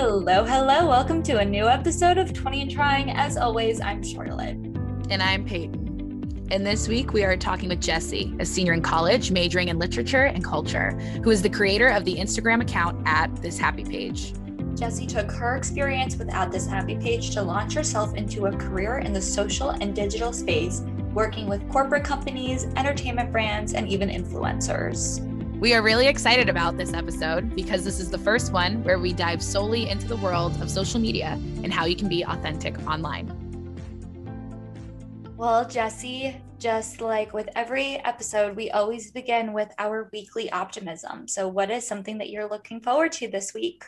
Hello, hello. Welcome to a new episode of 20 and Trying. As always, I'm Charlotte. And I'm Peyton. And this week we are talking with Jesse, a senior in college majoring in literature and culture, who is the creator of the Instagram account at This Happy Page. Jesse took her experience with At This Happy Page to launch herself into a career in the social and digital space, working with corporate companies, entertainment brands, and even influencers. We are really excited about this episode because this is the first one where we dive solely into the world of social media and how you can be authentic online. Well, Jessie, just like with every episode, we always begin with our weekly optimism. So, what is something that you're looking forward to this week?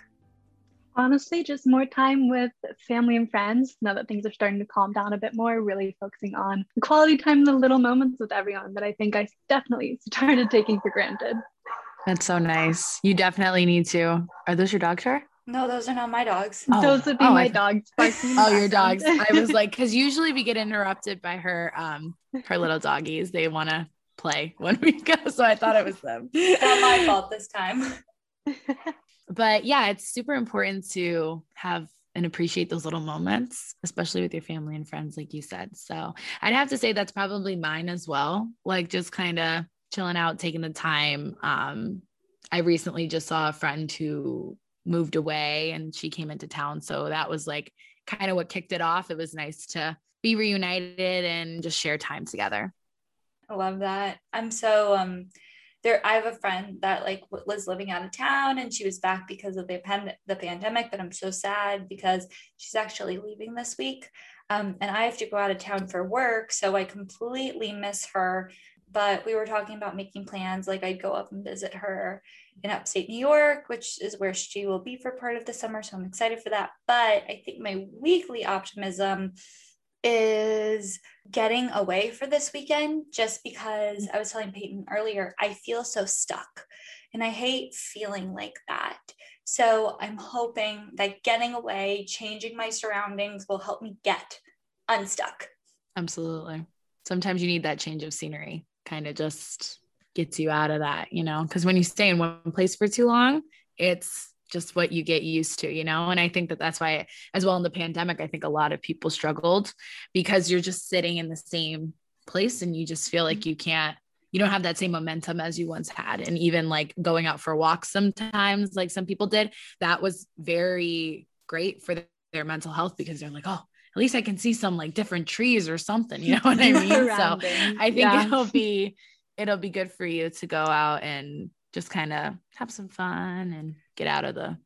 Honestly, just more time with family and friends now that things are starting to calm down a bit more, really focusing on quality time, the little moments with everyone that I think I definitely started taking for granted. That's so nice. You definitely need to. Are those your dogs, Char? No, those are not my dogs. Oh. Those would be oh, my I, dogs. oh, your dogs. I was like, because usually we get interrupted by her, um, her little doggies. They want to play when we go, so I thought it was them. not my fault this time. but yeah, it's super important to have and appreciate those little moments, especially with your family and friends, like you said. So I'd have to say that's probably mine as well. Like just kind of chilling out, taking the time. Um, I recently just saw a friend who moved away and she came into town. So that was like kind of what kicked it off. It was nice to be reunited and just share time together. I love that. I'm so um there I have a friend that like was living out of town and she was back because of the pand- the pandemic, but I'm so sad because she's actually leaving this week. Um, and I have to go out of town for work, so I completely miss her but we were talking about making plans like i'd go up and visit her in upstate new york which is where she will be for part of the summer so i'm excited for that. But i think my weekly optimism is getting away for this weekend just because i was telling peyton earlier i feel so stuck and i hate feeling like that. So i'm hoping that getting away changing my surroundings will help me get unstuck. Absolutely. Sometimes you need that change of scenery kind of just gets you out of that, you know, because when you stay in one place for too long, it's just what you get used to, you know? And I think that that's why, as well in the pandemic, I think a lot of people struggled because you're just sitting in the same place and you just feel like you can't, you don't have that same momentum as you once had. And even like going out for walks sometimes, like some people did, that was very great for their mental health because they're like, oh, at least I can see some like different trees or something, you know what I mean? so I think yeah. it'll be it'll be good for you to go out and just kind of have some fun and get out of the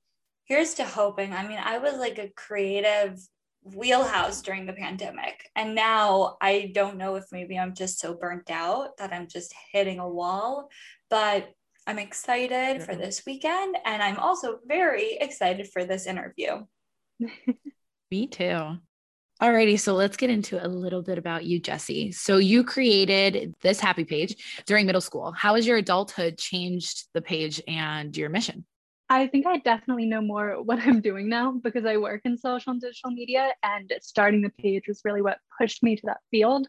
here's to hoping. I mean, I was like a creative wheelhouse during the pandemic. And now I don't know if maybe I'm just so burnt out that I'm just hitting a wall, but I'm excited for this weekend. And I'm also very excited for this interview. Me too. Alrighty, so let's get into a little bit about you, Jesse. So you created this happy page during middle school. How has your adulthood changed the page and your mission? I think I definitely know more what I'm doing now because I work in social and digital media, and starting the page was really what pushed me to that field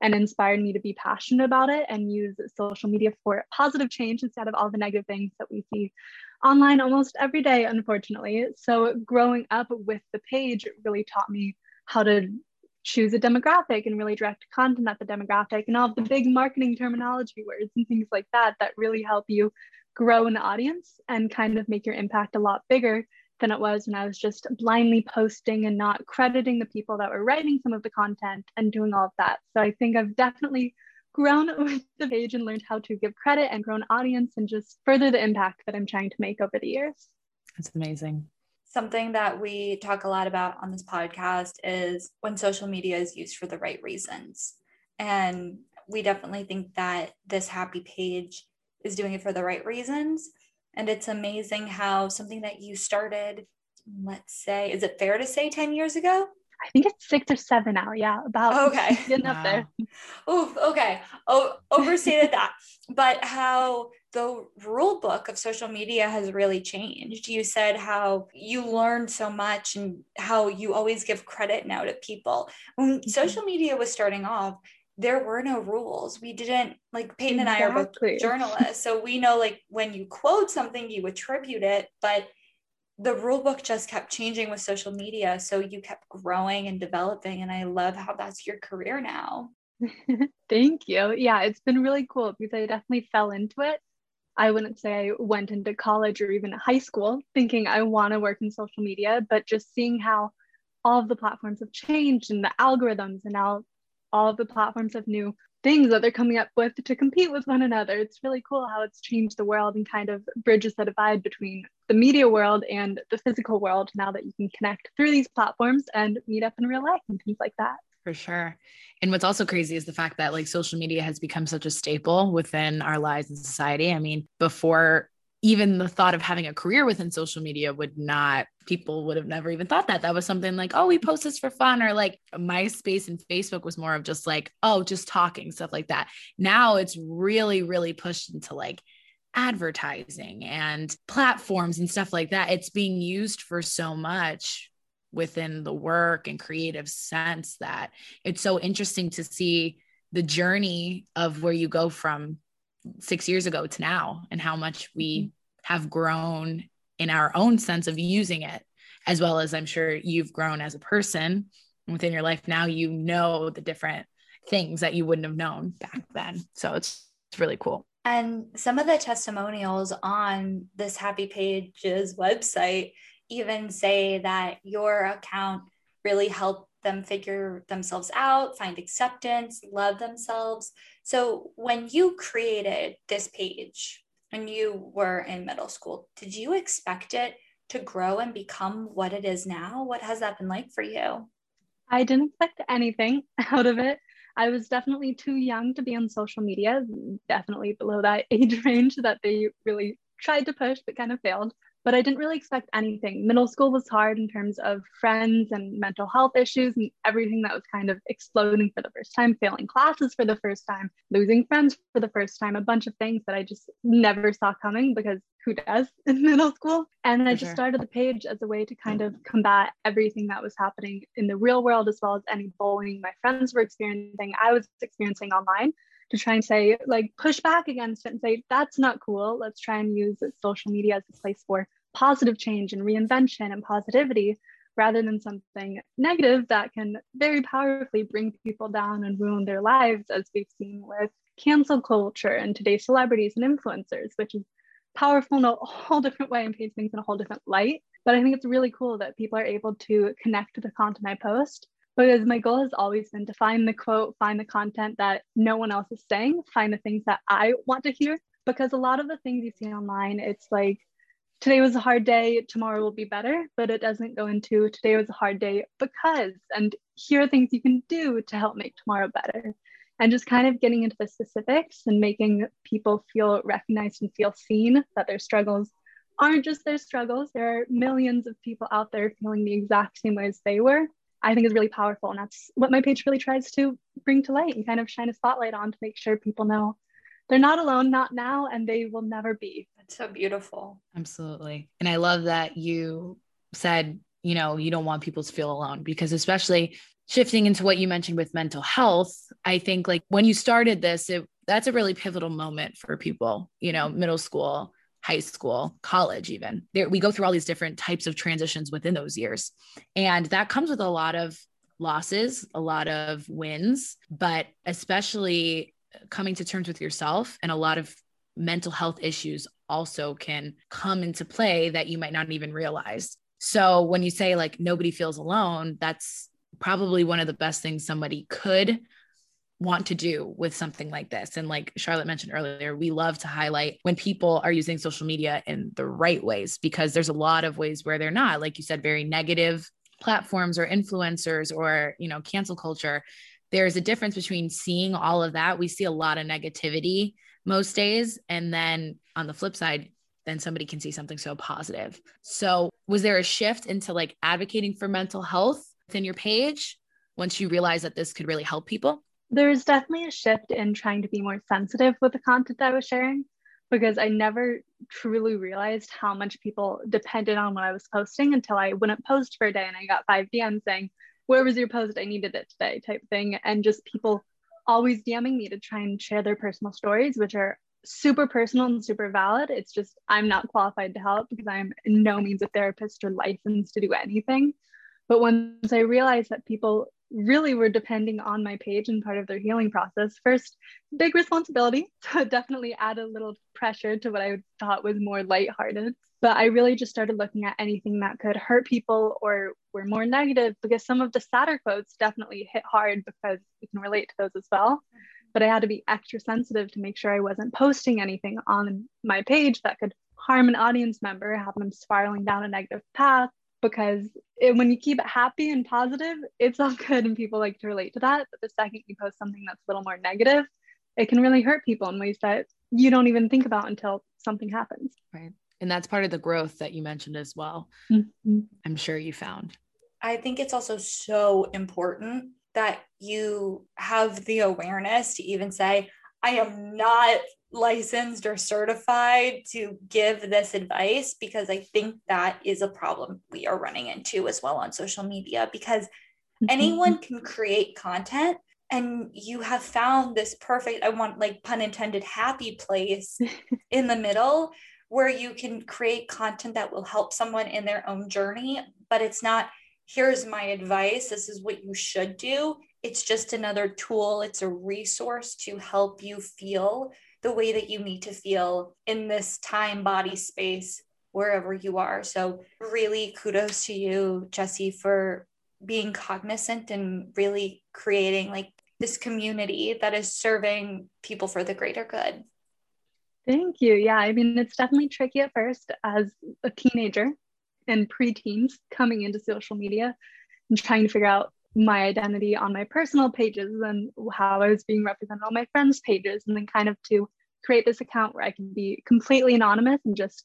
and inspired me to be passionate about it and use social media for positive change instead of all the negative things that we see online almost every day, unfortunately. So, growing up with the page really taught me how to choose a demographic and really direct content at the demographic and all of the big marketing terminology words and things like that that really help you grow an audience and kind of make your impact a lot bigger than it was when I was just blindly posting and not crediting the people that were writing some of the content and doing all of that. So I think I've definitely grown with the page and learned how to give credit and grow an audience and just further the impact that I'm trying to make over the years. That's amazing something that we talk a lot about on this podcast is when social media is used for the right reasons. And we definitely think that this happy page is doing it for the right reasons. And it's amazing how something that you started, let's say, is it fair to say 10 years ago? I think it's six or seven now. Yeah, about okay, getting wow. up there. Oh, okay. Oh, overstated that. But how the rule book of social media has really changed. You said how you learned so much and how you always give credit now to people. When mm-hmm. social media was starting off, there were no rules. We didn't like Peyton exactly. and I are both journalists. So we know like when you quote something, you attribute it, but the rule book just kept changing with social media. So you kept growing and developing. And I love how that's your career now. Thank you. Yeah, it's been really cool because I definitely fell into it. I wouldn't say I went into college or even high school thinking I want to work in social media, but just seeing how all of the platforms have changed and the algorithms and now all of the platforms have new things that they're coming up with to compete with one another. It's really cool how it's changed the world and kind of bridges the divide between the media world and the physical world now that you can connect through these platforms and meet up in real life and things like that. For sure. And what's also crazy is the fact that like social media has become such a staple within our lives and society. I mean, before even the thought of having a career within social media would not people would have never even thought that that was something like oh we post this for fun or like myspace and facebook was more of just like oh just talking stuff like that now it's really really pushed into like advertising and platforms and stuff like that it's being used for so much within the work and creative sense that it's so interesting to see the journey of where you go from six years ago to now and how much we mm-hmm. have grown in our own sense of using it as well as i'm sure you've grown as a person within your life. Now you know the different things that you wouldn't have known back then. So it's, it's really cool. And some of the testimonials on this happy pages website even say that your account really helped them figure themselves out, find acceptance, love themselves. So when you created this page and you were in middle school, did you expect it to grow and become what it is now? What has that been like for you? I didn't expect anything out of it. I was definitely too young to be on social media, definitely below that age range that they really tried to push but kind of failed but I didn't really expect anything. Middle school was hard in terms of friends and mental health issues and everything that was kind of exploding for the first time, failing classes for the first time, losing friends for the first time, a bunch of things that I just never saw coming because who does in middle school? And I just started the page as a way to kind of combat everything that was happening in the real world as well as any bullying my friends were experiencing, I was experiencing online to try and say like push back against it and say that's not cool let's try and use social media as a place for positive change and reinvention and positivity rather than something negative that can very powerfully bring people down and ruin their lives as we've seen with cancel culture and today's celebrities and influencers which is powerful in a whole different way and paints things in a whole different light but i think it's really cool that people are able to connect to the content i post because my goal has always been to find the quote, find the content that no one else is saying, find the things that I want to hear. Because a lot of the things you see online, it's like, today was a hard day, tomorrow will be better, but it doesn't go into today was a hard day because, and here are things you can do to help make tomorrow better. And just kind of getting into the specifics and making people feel recognized and feel seen that their struggles aren't just their struggles. There are millions of people out there feeling the exact same way as they were. I think is really powerful. And that's what my page really tries to bring to light and kind of shine a spotlight on to make sure people know they're not alone, not now, and they will never be. That's so beautiful. Absolutely. And I love that you said, you know, you don't want people to feel alone because, especially shifting into what you mentioned with mental health, I think like when you started this, it, that's a really pivotal moment for people, you know, middle school, high school, college, even. There, we go through all these different types of transitions within those years. And that comes with a lot of losses, a lot of wins, but especially coming to terms with yourself and a lot of mental health issues also can come into play that you might not even realize. So when you say like nobody feels alone, that's probably one of the best things somebody could want to do with something like this. And like Charlotte mentioned earlier, we love to highlight when people are using social media in the right ways because there's a lot of ways where they're not, like you said, very negative platforms or influencers or, you know, cancel culture. There's a difference between seeing all of that. We see a lot of negativity most days. And then on the flip side, then somebody can see something so positive. So, was there a shift into like advocating for mental health within your page once you realized that this could really help people? there's definitely a shift in trying to be more sensitive with the content that I was sharing because I never truly realized how much people depended on what I was posting until I wouldn't post for a day and I got five DMs saying, Where was your post? I needed it today, type thing. And just people always DMing me to try and share their personal stories, which are super personal and super valid. It's just I'm not qualified to help because I'm no means a therapist or licensed to do anything. But once I realized that people really were depending on my page and part of their healing process, first, big responsibility. So it definitely add a little pressure to what I thought was more lighthearted. But I really just started looking at anything that could hurt people or were more negative because some of the sadder quotes definitely hit hard because we can relate to those as well but I had to be extra sensitive to make sure I wasn't posting anything on my page that could harm an audience member, have them spiraling down a negative path. Because it, when you keep it happy and positive, it's all good and people like to relate to that. But the second you post something that's a little more negative, it can really hurt people in ways that you don't even think about until something happens. Right. And that's part of the growth that you mentioned as well. Mm-hmm. I'm sure you found. I think it's also so important that you have the awareness to even say, I am not licensed or certified to give this advice because I think that is a problem we are running into as well on social media because mm-hmm. anyone can create content and you have found this perfect i want like pun intended happy place in the middle where you can create content that will help someone in their own journey but it's not here's my advice this is what you should do it's just another tool, it's a resource to help you feel the way that you need to feel in this time, body, space, wherever you are. So, really, kudos to you, Jesse, for being cognizant and really creating like this community that is serving people for the greater good. Thank you. Yeah, I mean, it's definitely tricky at first as a teenager and preteens coming into social media and trying to figure out my identity on my personal pages and how I was being represented on my friends' pages, and then kind of to create this account where I can be completely anonymous and just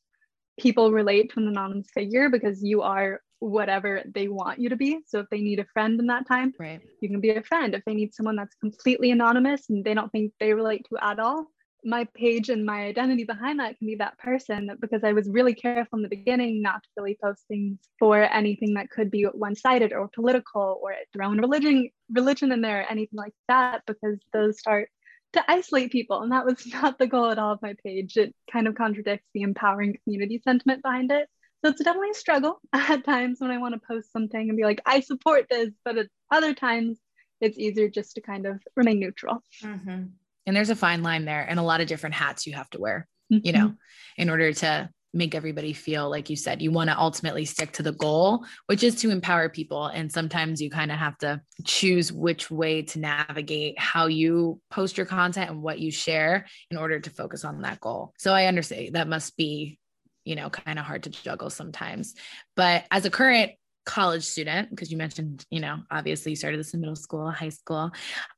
people relate to an anonymous figure because you are whatever they want you to be. So if they need a friend in that time, right. you can be a friend. If they need someone that's completely anonymous and they don't think they relate to at all, my page and my identity behind that can be that person because I was really careful in the beginning not to really post things for anything that could be one-sided or political or throwing religion religion in there or anything like that because those start to isolate people. And that was not the goal at all of my page. It kind of contradicts the empowering community sentiment behind it. So it's definitely a struggle at times when i want to post something and be like i support this but at other times it's easier just to kind of remain neutral. Mm-hmm and there's a fine line there and a lot of different hats you have to wear mm-hmm. you know in order to make everybody feel like you said you want to ultimately stick to the goal which is to empower people. And sometimes you kind of have to choose which way to navigate how you post your content and what you share in order to focus on that goal. So i understand that must be you know kind of hard to juggle sometimes. But as a current college student because you mentioned you know obviously you started this in middle school high school.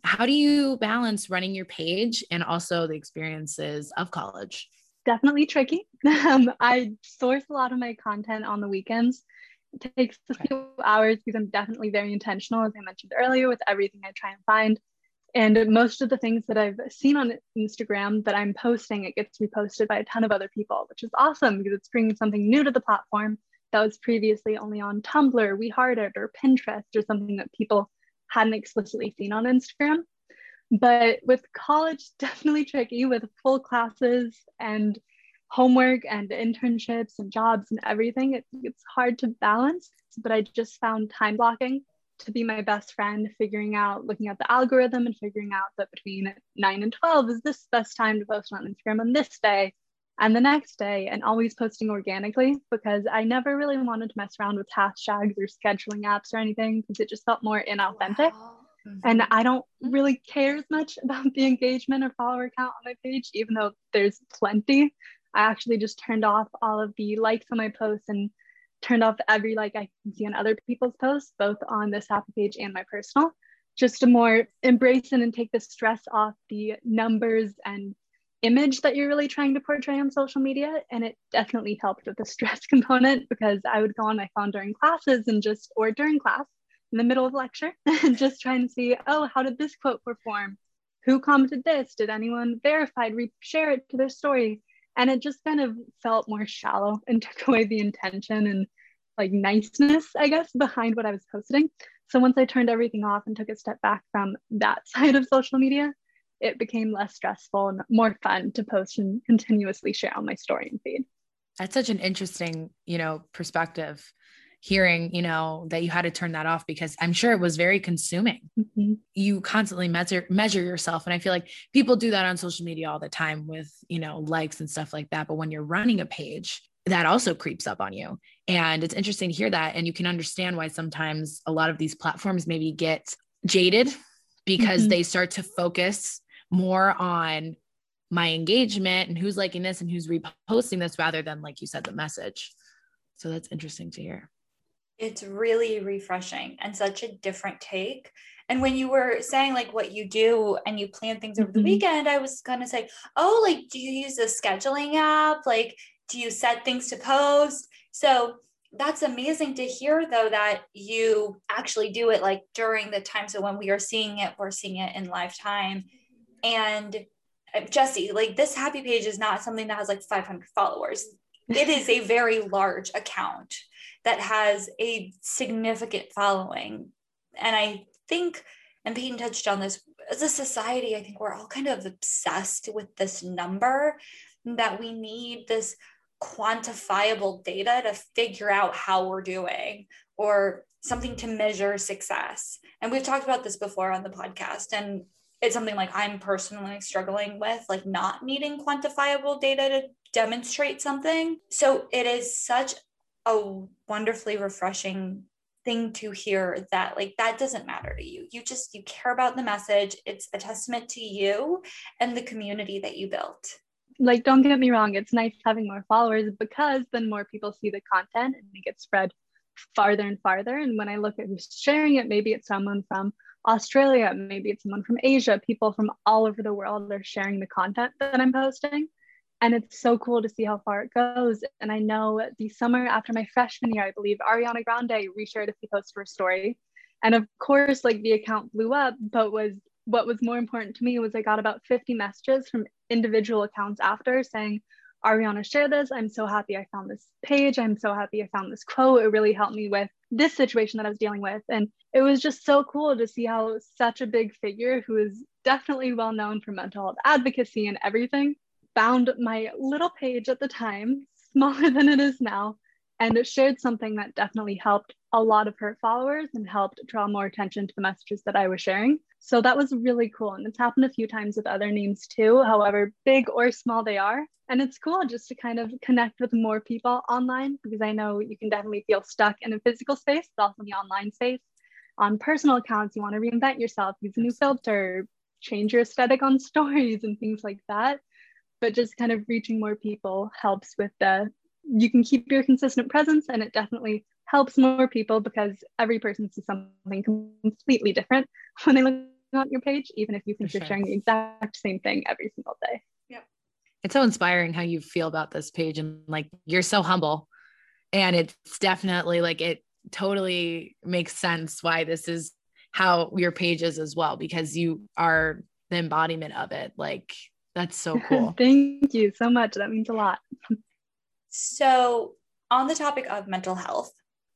How do you balance running your page and also the experiences of college? Definitely tricky. Um, i source a lot of my content on the weekends. It takes a few hours because i'm definitely very intentional as i mentioned earlier with everything i try and find. And most of the things that I've seen on Instagram that I'm posting, it gets reposted by a ton of other people, which is awesome because it's bringing something new to the platform that was previously only on Tumblr, We or Pinterest, or something that people hadn't explicitly seen on Instagram. But with college, definitely tricky with full classes and homework and internships and jobs and everything. It, it's hard to balance, but I just found time blocking to be my best friend, figuring out, looking at the algorithm and figuring out that between 9 and 12 is this best time to post on Instagram on this day and the next day and always posting organically because I never really wanted to mess around with hashtags or scheduling apps or anything because it just felt more inauthentic. Wow. Mm-hmm. And I don't mm-hmm. really care as much about the engagement or follower count on my page, even though there's plenty. I actually just turned off all of the likes on my posts and turned off every like I can see on other people's posts, both on this happy page and my personal, just to more embrace it and take the stress off the numbers and image that you're really trying to portray on social media. And it definitely helped with the stress component because I would go on my phone during classes and just, or during class in the middle of lecture and just trying to see, oh, how did this quote perform? Who commented this? Did anyone verified re-share it to their story? And it just kind of felt more shallow and took away the intention and like niceness, I guess, behind what I was posting. So once I turned everything off and took a step back from that side of social media, it became less stressful and more fun to post and continuously share on my story and feed. That's such an interesting, you know, perspective hearing, you know, that you had to turn that off because I'm sure it was very consuming. Mm-hmm. You constantly measure measure yourself and I feel like people do that on social media all the time with, you know, likes and stuff like that, but when you're running a page, that also creeps up on you. And it's interesting to hear that and you can understand why sometimes a lot of these platforms maybe get jaded because mm-hmm. they start to focus more on my engagement and who's liking this and who's reposting this rather than like you said the message. So that's interesting to hear it's really refreshing and such a different take. And when you were saying like what you do and you plan things over mm-hmm. the weekend, I was gonna say, oh, like, do you use a scheduling app? Like, do you set things to post? So that's amazing to hear though that you actually do it like during the time. So when we are seeing it, we're seeing it in lifetime. And uh, Jesse, like this happy page is not something that has like 500 followers. It is a very large account that has a significant following. And I think, and Peyton touched on this, as a society, I think we're all kind of obsessed with this number that we need this quantifiable data to figure out how we're doing or something to measure success. And we've talked about this before on the podcast. And it's something like I'm personally struggling with, like not needing quantifiable data to demonstrate something. So it is such a wonderfully refreshing thing to hear that like that doesn't matter to you. You just you care about the message. It's a testament to you and the community that you built. Like don't get me wrong it's nice having more followers because then more people see the content and it gets spread farther and farther. And when i look at who's sharing it maybe it's someone from australia maybe it's someone from asia people from all over the world are sharing the content that i'm posting and it's so cool to see how far it goes. And I know the summer after my freshman year, I believe Ariana Grande reshared a few posts for a story. And of course, like the account blew up, but was what was more important to me was I got about 50 messages from individual accounts after saying, Ariana, share this. I'm so happy I found this page. I'm so happy I found this quote. It really helped me with this situation that I was dealing with. And it was just so cool to see how such a big figure who is definitely well known for mental health advocacy and everything found my little page at the time, smaller than it is now, and it shared something that definitely helped a lot of her followers and helped draw more attention to the messages that I was sharing. So that was really cool. And it's happened a few times with other names too, however big or small they are. And it's cool just to kind of connect with more people online because I know you can definitely feel stuck in a physical space, but also in the online space. On personal accounts, you want to reinvent yourself, use a new filter, change your aesthetic on stories and things like that but just kind of reaching more people helps with the you can keep your consistent presence and it definitely helps more people because every person sees something completely different when they look on your page even if you think For you're sure. sharing the exact same thing every single day yeah it's so inspiring how you feel about this page and like you're so humble and it's definitely like it totally makes sense why this is how your page is as well because you are the embodiment of it like that's so cool. Thank you so much. That means a lot. so, on the topic of mental health,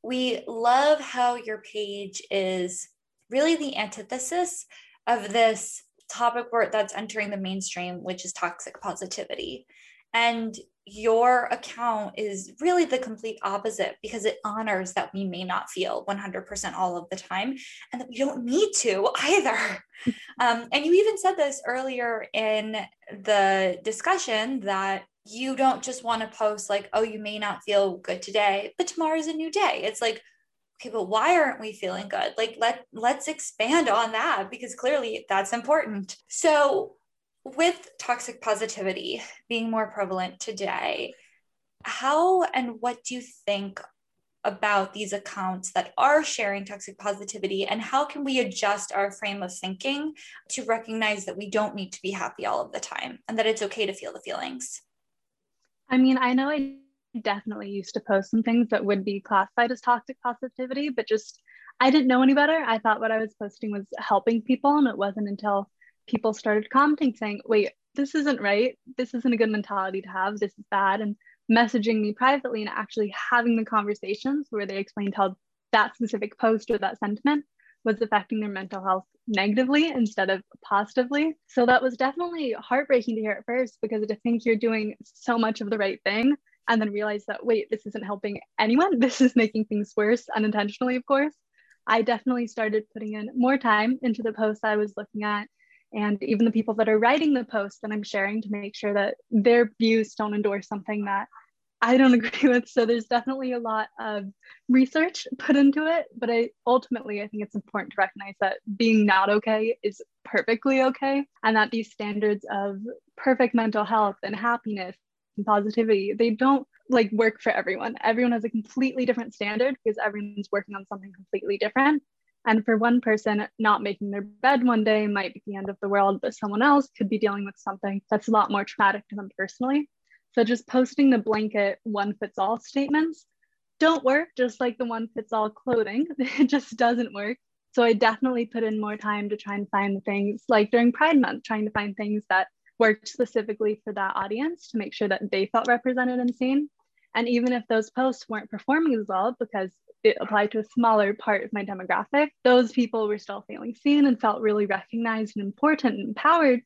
we love how your page is really the antithesis of this topic word that's entering the mainstream, which is toxic positivity. And your account is really the complete opposite because it honors that we may not feel 100% all of the time and that we don't need to either. um, and you even said this earlier in the discussion that you don't just want to post like, oh, you may not feel good today, but tomorrow's a new day. It's like, okay, but why aren't we feeling good? Like let let's expand on that because clearly that's important. So with toxic positivity being more prevalent today, how and what do you think about these accounts that are sharing toxic positivity and how can we adjust our frame of thinking to recognize that we don't need to be happy all of the time and that it's okay to feel the feelings i mean i know i definitely used to post some things that would be classified as toxic positivity but just i didn't know any better. I thought what i was posting was helping people and it wasn't until people started commenting saying wait this isn't right. This isn't a good mentality to have. This is bad and messaging me privately and actually having the conversations where they explained how that specific post or that sentiment was affecting their mental health negatively instead of positively. So that was definitely heartbreaking to hear at first because to think you're doing so much of the right thing and then realize that, wait, this isn't helping anyone. This is making things worse unintentionally, of course. I definitely started putting in more time into the posts I was looking at and even the people that are writing the posts that I'm sharing to make sure that their views don't endorse something that I don't agree with. So there's definitely a lot of research put into it, but I ultimately I think it's important to recognize that being not okay is perfectly okay and that these standards of perfect mental health and happiness and positivity, they don't like work for everyone. Everyone has a completely different standard because everyone's working on something completely different. And for one person, not making their bed one day might be the end of the world, but someone else could be dealing with something that's a lot more traumatic to them personally. So just posting the blanket one fits all statements don't work, just like the one fits all clothing. it just doesn't work. So I definitely put in more time to try and find things like during Pride Month, trying to find things that worked specifically for that audience to make sure that they felt represented and seen. And even if those posts weren't performing as well because it applied to a smaller part of my demographic, those people were still feeling seen and felt really recognized and important and empowered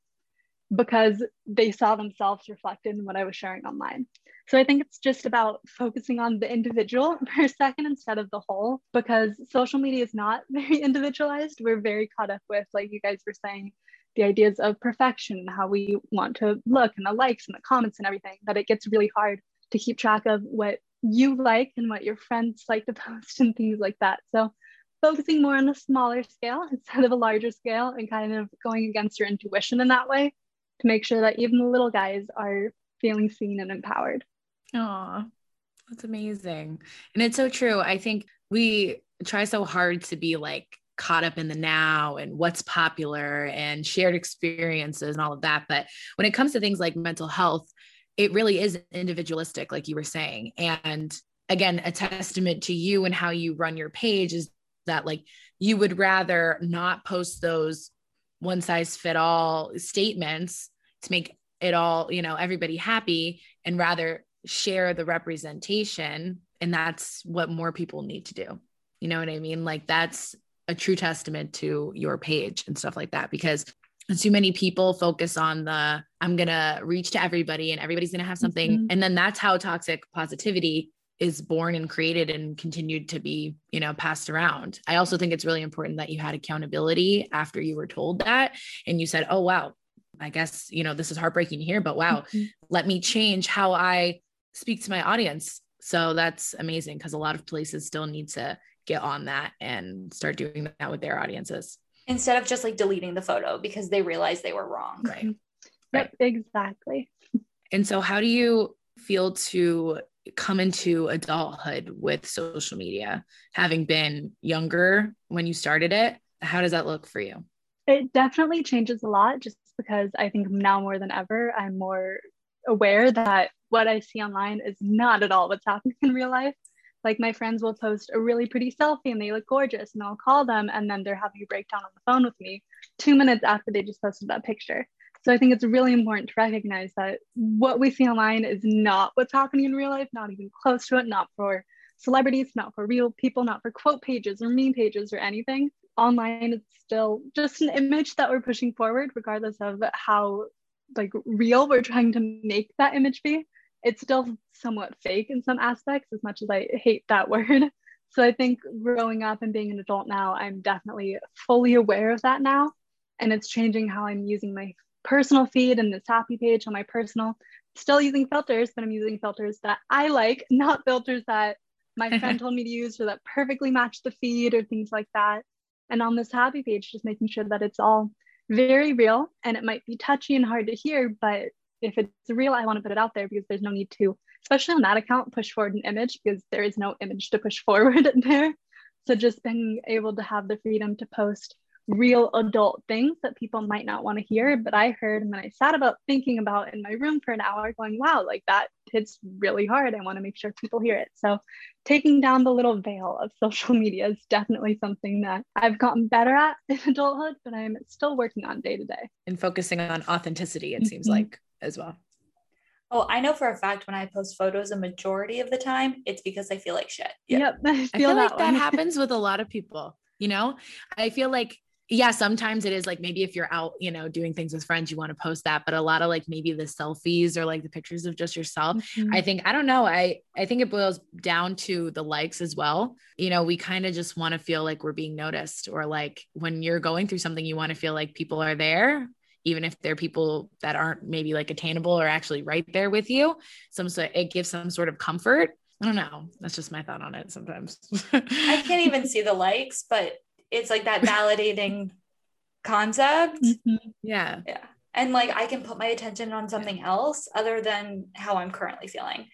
because they saw themselves reflected in what I was sharing online. So I think it's just about focusing on the individual for a second instead of the whole, because social media is not very individualized. We're very caught up with, like you guys were saying, the ideas of perfection how we want to look and the likes and the comments and everything, that it gets really hard to keep track of what you like and what your friends like to post and things like that. So focusing more on a smaller scale instead of a larger scale and kind of going against your intuition in that way to make sure that even the little guys are feeling seen and empowered. Aw, that's amazing. And it's so true. I think we try so hard to be like caught up in the now and what's popular and shared experiences and all of that. But when it comes to things like mental health, it really is individualistic, like you were saying. And again, a testament to you and how you run your page is that like you would rather not post those one size fit all statements to make it all, you know, everybody happy and rather share the representation. And that's what more people need to do. You know what I mean? Like that's a true testament to your page and stuff like that because too many people focus on the i'm going to reach to everybody and everybody's going to have something mm-hmm. and then that's how toxic positivity is born and created and continued to be you know passed around. I also think it's really important that you had accountability after you were told that and you said oh wow i guess you know this is heartbreaking here but wow mm-hmm. let me change how i speak to my audience. So that's amazing because a lot of places still need to get on that and start doing that with their audiences. Instead of just like deleting the photo because they realized they were wrong. Right. Yep right. exactly. And so how do you feel to come into adulthood with social media having been younger when you started it how does that look for you it definitely changes a lot just because i think now more than ever i'm more aware that what i see online is not at all what's happening in real life like my friends will post a really pretty selfie and they look gorgeous and I'll call them and then they're having a breakdown on the phone with me two minutes after they just posted that picture. So I think it's really important to recognize that what we see online is not what's happening in real life, not even close to it, not for celebrities, not for real people, not for quote pages or meme pages or anything. Online, it's still just an image that we're pushing forward, regardless of how like real we're trying to make that image be it's still somewhat fake in some aspects, as much as I hate that word. So I think growing up and being an adult now, I'm definitely fully aware of that now. And it's changing how I'm using my personal feed and this happy page on my personal. Still using filters, but I'm using filters that I like, not filters that my friend told me to use or that perfectly match the feed or things like that. And on this happy page, just making sure that it's all very real and it might be touchy and hard to hear, but if it's real, I want to put it out there because there's no need to, especially on that account, push forward an image because there is no image to push forward in there. So just being able to have the freedom to post real adult things that people might not want to hear, but I heard and then I sat about thinking about in my room for an hour, going, wow, like that hits really hard. I want to make sure people hear it. So taking down the little veil of social media is definitely something that I've gotten better at in adulthood, but I'm still working on day to day. And focusing on authenticity, it mm-hmm. seems like as well. Oh, I know for a fact when I post photos, a majority of the time, it's because I feel like shit. Yep. I feel, I feel that like that happens with a lot of people. You know, I feel like yeah, sometimes it is like maybe if you're out, you know, doing things with friends, you want to post that, but a lot of like maybe the selfies or like the pictures of just yourself. Mm-hmm. I think I don't know. I I think it boils down to the likes as well. You know, we kind of just want to feel like we're being noticed or like when you're going through something you want to feel like people are there even if they're people that aren't maybe like attainable or actually right there with you. Some so it gives some sort of comfort. I don't know. That's just my thought on it sometimes. I can't even see the likes, but it's like that validating concept. Mm-hmm. Yeah. Yeah. And like I can put my attention on something else other than how I'm currently feeling.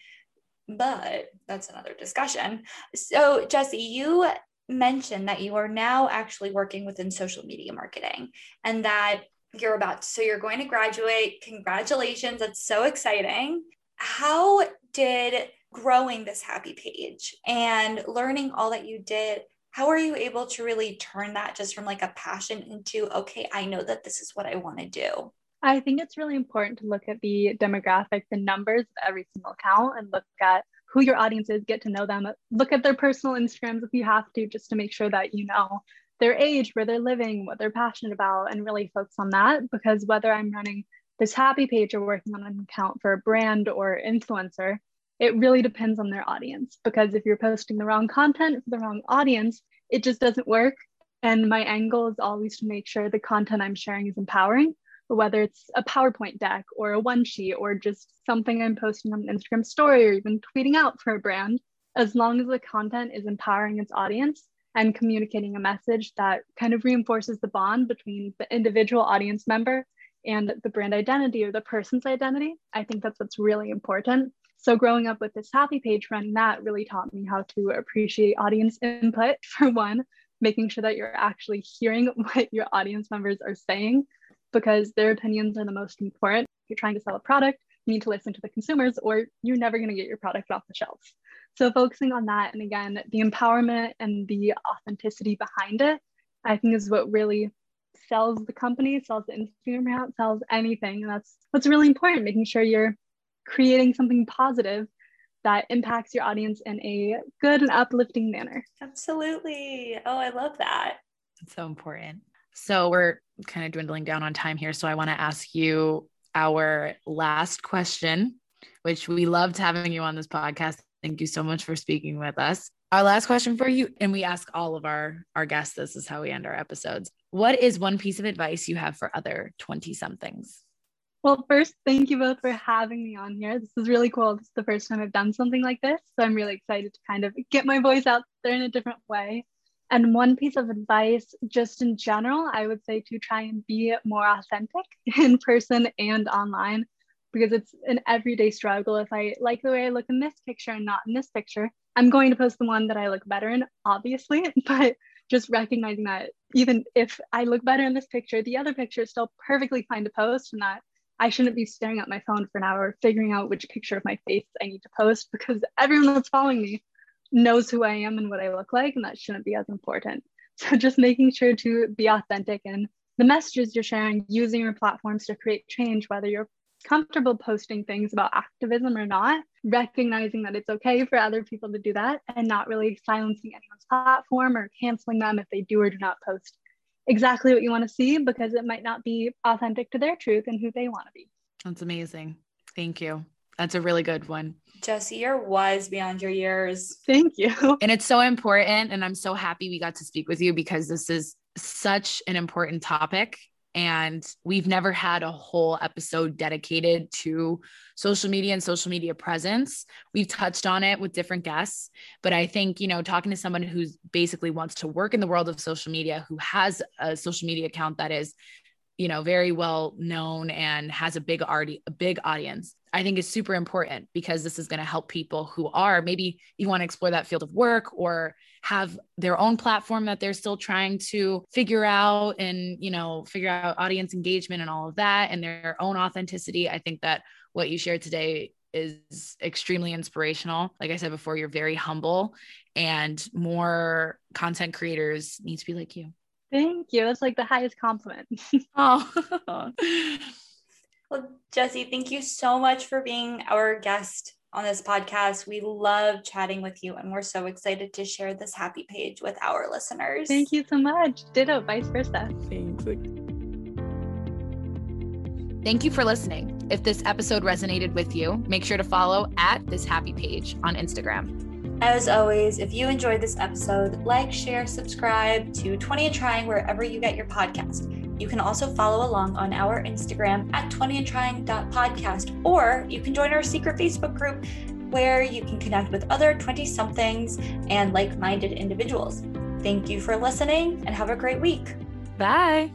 But that's another discussion. So, Jesse, you mentioned that you are now actually working within social media marketing and that you're about so you're going to graduate. Congratulations. That's so exciting. How did growing this happy page and learning all that you did how are you able to really turn that just from like a passion into okay i know that this is what i want to do. I think it's really important to look at the demographic the numbers of every single account and look at who your audience is get to know them look at their personal instagrams if you have to just to make sure that you know their age where they're living what they're passionate about and really focus on that because whether i'm running this happy page or working on an account for a brand or influencer it really depends on their audience because if you're posting the wrong content for the wrong audience, it just doesn't work. And my angle is always to make sure the content I'm sharing is empowering, whether it's a PowerPoint deck or a one sheet or just something I'm posting on an Instagram story or even tweeting out for a brand. As long as the content is empowering its audience and communicating a message that kind of reinforces the bond between the individual audience member and the brand identity or the person's identity, I think that's what's really important. So growing up with this happy page running that really taught me how to appreciate audience input for one, making sure that you're actually hearing what your audience members are saying because their opinions are the most important. If you're trying to sell a product, you need to listen to the consumers or you're never going to get your product off the shelves. So focusing on that and again, the empowerment and the authenticity behind it, I think is what really sells the company, sells the Instagram account, sells anything. And that's what's really important, making sure you're creating something positive that impacts your audience in a good and uplifting manner. Absolutely. Oh, I love that. It's so important. So we're kind of dwindling down on time here. So I want to ask you our last question, which we loved having you on this podcast. Thank you so much for speaking with us. Our last question for you, and we ask all of our, our guests, this is how we end our episodes. What is one piece of advice you have for other 20 somethings? Well, first, thank you both for having me on here. This is really cool. This is the first time I've done something like this. So I'm really excited to kind of get my voice out there in a different way. And one piece of advice, just in general, I would say to try and be more authentic in person and online because it's an everyday struggle. If I like the way I look in this picture and not in this picture, I'm going to post the one that I look better in, obviously. But just recognizing that even if I look better in this picture, the other picture is still perfectly fine to post and that I shouldn't be staring at my phone for an hour figuring out which picture of my face I need to post because everyone that's following me knows who I am and what I look like, and that shouldn't be as important. So just making sure to be authentic and the messages you're sharing using your platforms to create change, whether you're comfortable posting things about activism or not, recognizing that it's okay for other people to do that and not really silencing anyone's platform or canceling them if they do or do not post exactly what you want to see because it might not be authentic to their truth and who they want to be. That's amazing. Thank you. That's a really good one. Jessie, you're wise beyond your years. Thank you. And it's so important. And I'm so happy we got to speak with you because this is such an important topic. And we've never had a whole episode dedicated to social media and social media presence. We've touched on it with different guests, but I think, you know, talking to someone who's basically wants to work in the world of social media, who has a social media account that is you know very well known and has a big already a big audience i think is super important because this is going to help people who are maybe you want to explore that field of work or have their own platform that they're still trying to figure out and you know figure out audience engagement and all of that and their own authenticity. I think that what you shared today is extremely inspirational. Like i said before you're very humble and more content creators need to be like you Thank you. That's like the highest compliment. oh. well, Jesse, thank you so much for being our guest on this podcast. We love chatting with you, and we're so excited to share this happy page with our listeners. Thank you so much. Ditto, vice versa. Thanks. Thank you for listening. If this episode resonated with you, make sure to follow at this happy page on Instagram. As always, if you enjoyed this episode, like, share, subscribe to 20 and Trying wherever you get your podcast. You can also follow along on our Instagram at 20 and trying.podcast, or you can join our secret Facebook group where you can connect with other 20 somethings and like minded individuals. Thank you for listening and have a great week. Bye.